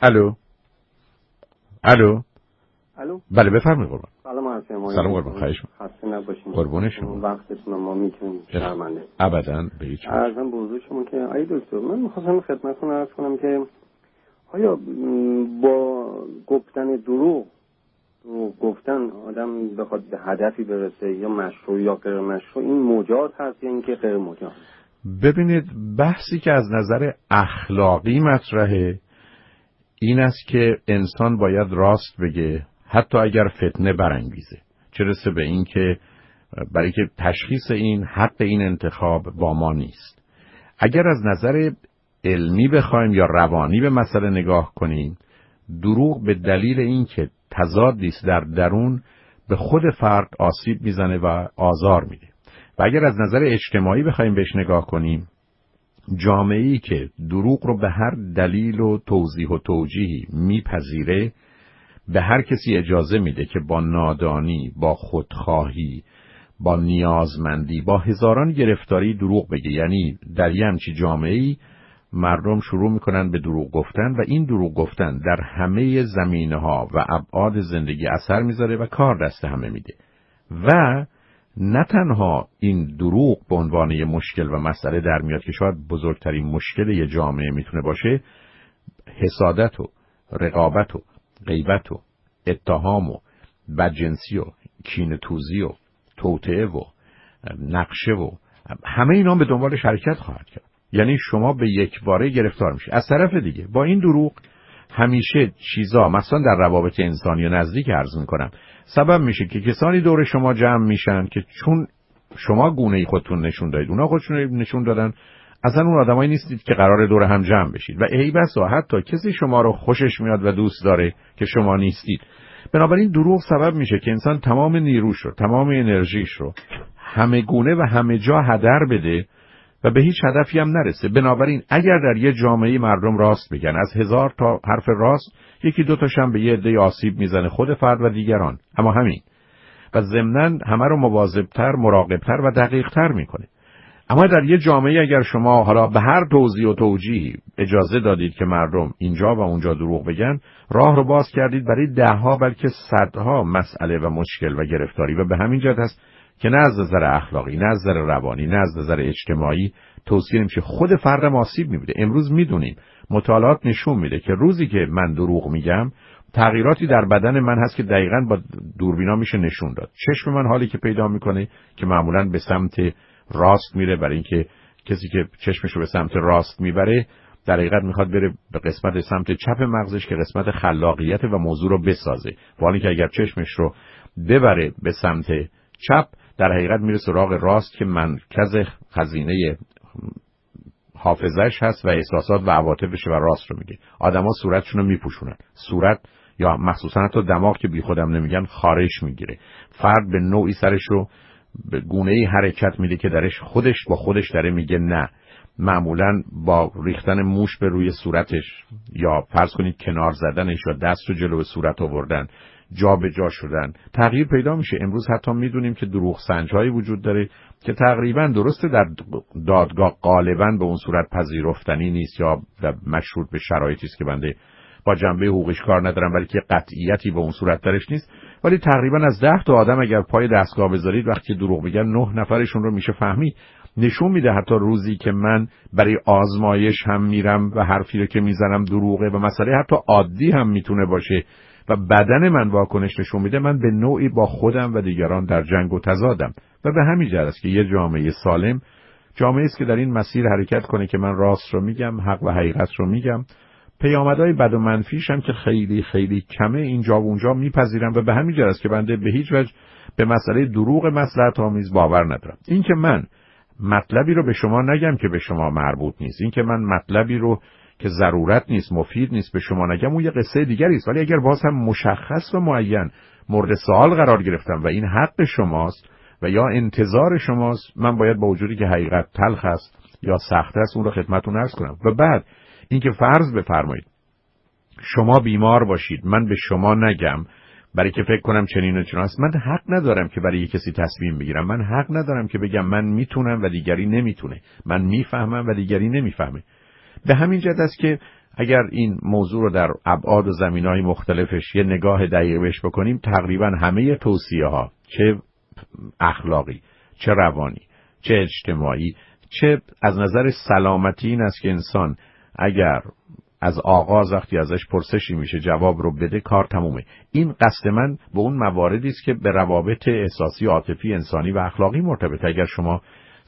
الو. الو. الو. بله بفرمایید قربان. سلام عرض سلام قربان خواهش خسته نباشید قربون شما. وقتتون ما می‌تونیم شرمنده. ابدا به هیچ. ارزم به حضور شما که ای دکتر من می‌خواستم خدمتتون عرض کنم که آیا با گفتن دروغ دروغ گفتن آدم بخواد به هدفی برسه یا مشروع یا غیر مشروع این مجاز هست یا اینکه غیر مجاز؟ ببینید بحثی که از نظر اخلاقی مطرحه این است که انسان باید راست بگه حتی اگر فتنه برانگیزه. چه رسه به این که برای که تشخیص این حق این انتخاب با ما نیست. اگر از نظر علمی بخوایم یا روانی به مسئله نگاه کنیم دروغ به دلیل اینکه تضادی است در درون به خود فرد آسیب می‌زنه و آزار میده. و اگر از نظر اجتماعی بخوایم بهش نگاه کنیم جامعه که دروغ رو به هر دلیل و توضیح و توجیهی میپذیره به هر کسی اجازه میده که با نادانی با خودخواهی با نیازمندی با هزاران گرفتاری دروغ بگه. یعنی در یه همچی جامعه مردم شروع می‌کنن به دروغ گفتن و این دروغ گفتن در همه زمینه ها و ابعاد زندگی اثر می‌ذاره و کار دست همه میده. و نه تنها این دروغ به عنوان یه مشکل و مسئله در میاد که شاید بزرگترین مشکل یه جامعه می‌تونه باشه حسادت و رقابت و غیبت و اتهام و بدجنسی و کینتوزی و توطعه و نقشه و همه اینا به دنبال شرکت خواهد کرد. یعنی شما به یک باره گرفتار میشه از طرف دیگه با این دروغ همیشه چیزا مثلا در روابط انسانی و نزدیک عرض می‌کنم سبب میشه که کسانی دور شما جمع میشن که چون شما گونه ای خودتون نشون دادید اونا خودشون نشون دادن اصلا اون آدمایی نیستید که قرار دور هم جمع بشید. و ای بسا حتی کسی شما رو خوشش میاد و دوست داره که شما نیستید. بنابراین دروغ سبب میشه که انسان تمام نیروش رو تمام انرژیش رو همه گونه و همه جا هدر بده و به هیچ هدفی هم نرسه. بنابراین اگر در یه جامعه مردم راست بگن از هزار تا حرف راست یکی دو تاشم به یه عده آسیب می‌زنه خود فرد و دیگران. اما همین. و ضمنا همه رو مواظبتر مراقبتر و دقیقتر می‌کنه. اما در یه جامعه اگر شما حالا به هر توضیح و توجیهی اجازه دادید که مردم اینجا و اونجا دروغ بگن راه رو باز کردید برای دهها بلکه صدها مسئله و مشکل و گرفتاری. و به همین جهت هست که نه از نظر اخلاقی نه از نظر روانی نه از نظر اجتماعی توصیه نمیشه. خود فرد آسیب می‌بینه. امروز می‌دونیم مطالعات نشون میده که روزی که من دروغ میگم تغییراتی در بدن من هست که دقیقا با دوربینا میشه نشون داد. چشم من حالی که پیدا می‌کنه که معمولا به سمت راست میره برای اینکه کسی که چشمش رو به سمت راست می‌بره در حقیقت می‌خواد بره به قسمت سمت چپ مغزش که قسمت خلاقیت و موضوع رو بسازه. حالی که اگر چشمش رو ببره به سمت چپ در حقیقت میره سراغ راست که مرکز خزینه حافظش هست و احساسات و عواطفش و راست رو میگه. آدما صورتشون رو میپوشونن. صورت یا مخصوصا حتی دماغ که بی خودم نمیگن خارش می‌گیره. فرد به نوعی سرش رو به گونه ای حرکت میده که درش خودش با خودش داره میگه نه. معمولا با ریختن موش به روی صورتش یا فرض کنید کنار زدنش یا دست رو جلو صورت آوردن جا به جا شدن. تغییر پیدا میشه. امروز حتی می‌دونیم که دروغ سنجهایی وجود داره که تقریبا درسته در دادگاه غالبا به اون صورت پذیرفتنی نیست یا مشروط به شرایطی است که بنده با جنبه حقوقش کار ندارم ولی که قطعیتی به اون صورت درش نیست. ولی تقریبا از ده تا آدم اگر پای دستگاه بذارید وقتی دروغ میگن نه نفرشون رو میشه فهمید. نشون میده حتی روزی که من برای آزمایش هم میرم و حرفی رو که می‌زنم دروغه و مسئله حتی عادی هم می‌تونه باشه. و بدن من واکنش نشون میده من به نوعی با خودم و دیگران در جنگ و تضادم و به همین جهت است که یه جامعه سالم جامعه است که در این مسیر حرکت کنه که من راست رو میگم حق و حقیقت رو میگم. پیامدهای بد و منفیش هم که خیلی خیلی کمه اینجا و اونجا میپذیرم و به همین جهت است که بنده به هیچ وجه به مسئله دروغ مصلحت آمیز باور ندارم. اینکه من مطلبی رو به شما نگم که به شما مربوط نیست. اینکه من مطلبی رو که ضرورت نیست مفید نیست به شما نگم اون یه قصه دیگری است. ولی اگر باز هم مشخص و معین مورد سوال قرار گرفتم و این حق شماست و یا انتظار شماست من باید با وجودی که حقیقت تلخ است یا سخت است اون رو خدمتتون عرض کنم. و بعد اینکه فرض بفرمایید شما بیمار باشید من به شما نگم برای که فکر کنم چنین و چنین است. من حق ندارم که برای کسی تصمیم بگیرم. من حق ندارم که بگم من می‌تونم و دیگری نمی‌تونه. من می‌فهمم و دیگری نمی‌فهمه. به همین جد است که اگر این موضوع رو در ابعاد و زمین های مختلفش یه نگاه دقیق بهش بکنیم تقریبا همه توصیه ها چه اخلاقی چه روانی چه اجتماعی چه از نظر سلامتی این است که انسان اگر از آغاز وقتی ازش پرسشی میشه جواب رو بده کار تمومه. این قصد من به اون مواردی است که به روابط احساسی عاطفی انسانی و اخلاقی مرتبط اگر شما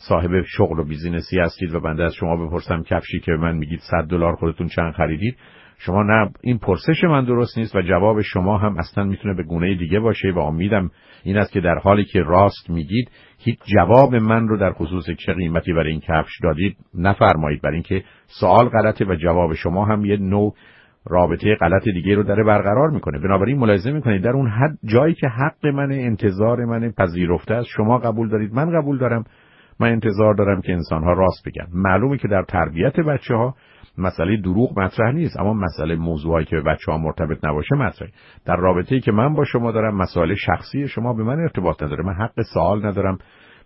صاحب شغل و بیزینسی هستید و بنده از شما بپرسم کفشی که من میگید 100 دلار خودتون چند خریدید. شما نه این پرسش من درست نیست و جواب شما هم اصلا می‌تونه به گونه دیگه باشه و امیدم این است که در حالی که راست میگید هیچ جواب من رو در خصوص چه قیمتی برای این کفش دادید نفرمایید. برای اینکه سوال غلطه و جواب شما هم یه نوع رابطه غلط دیگه رو داره برقرار می‌کنه. بنابراین ملاحظه می‌کنید در اون حد جایی که حق من انتظار من پذیرفته است شما قبول دارید من قبول دارم. من انتظار دارم که انسان ها راست بگن. معلومه که در تربیت بچه ها مسئله دروغ مطرح نیست اما مسئله موضوعی که به بچه ها مرتبط نباشه مطرحه. در رابطه که من با شما دارم مسائل شخصی شما به من ارتباط نداره. من حق سوال ندارم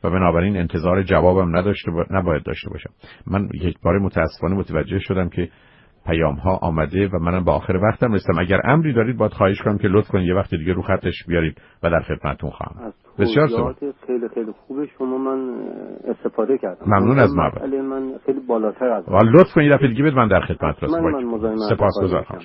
و بنابراین انتظار جوابم نداشته نباید داشته باشم. من یک بار متاسفانه متوجه شدم که پیام ها آمده و منم به آخر وقتم رسیدم. اگر امری دارید باید خواهش کنم که لطف کنید. یه وقت دیگه رو خطش بیارید و در خدمتتون خواهم. بسیار خیلی خیلی خوب شما من استفاده کردم. ممنون از محبت. من خیلی بالاتر از لطف کنید یه دفعه دیگه من در خدمت هستم سپاسگزارم.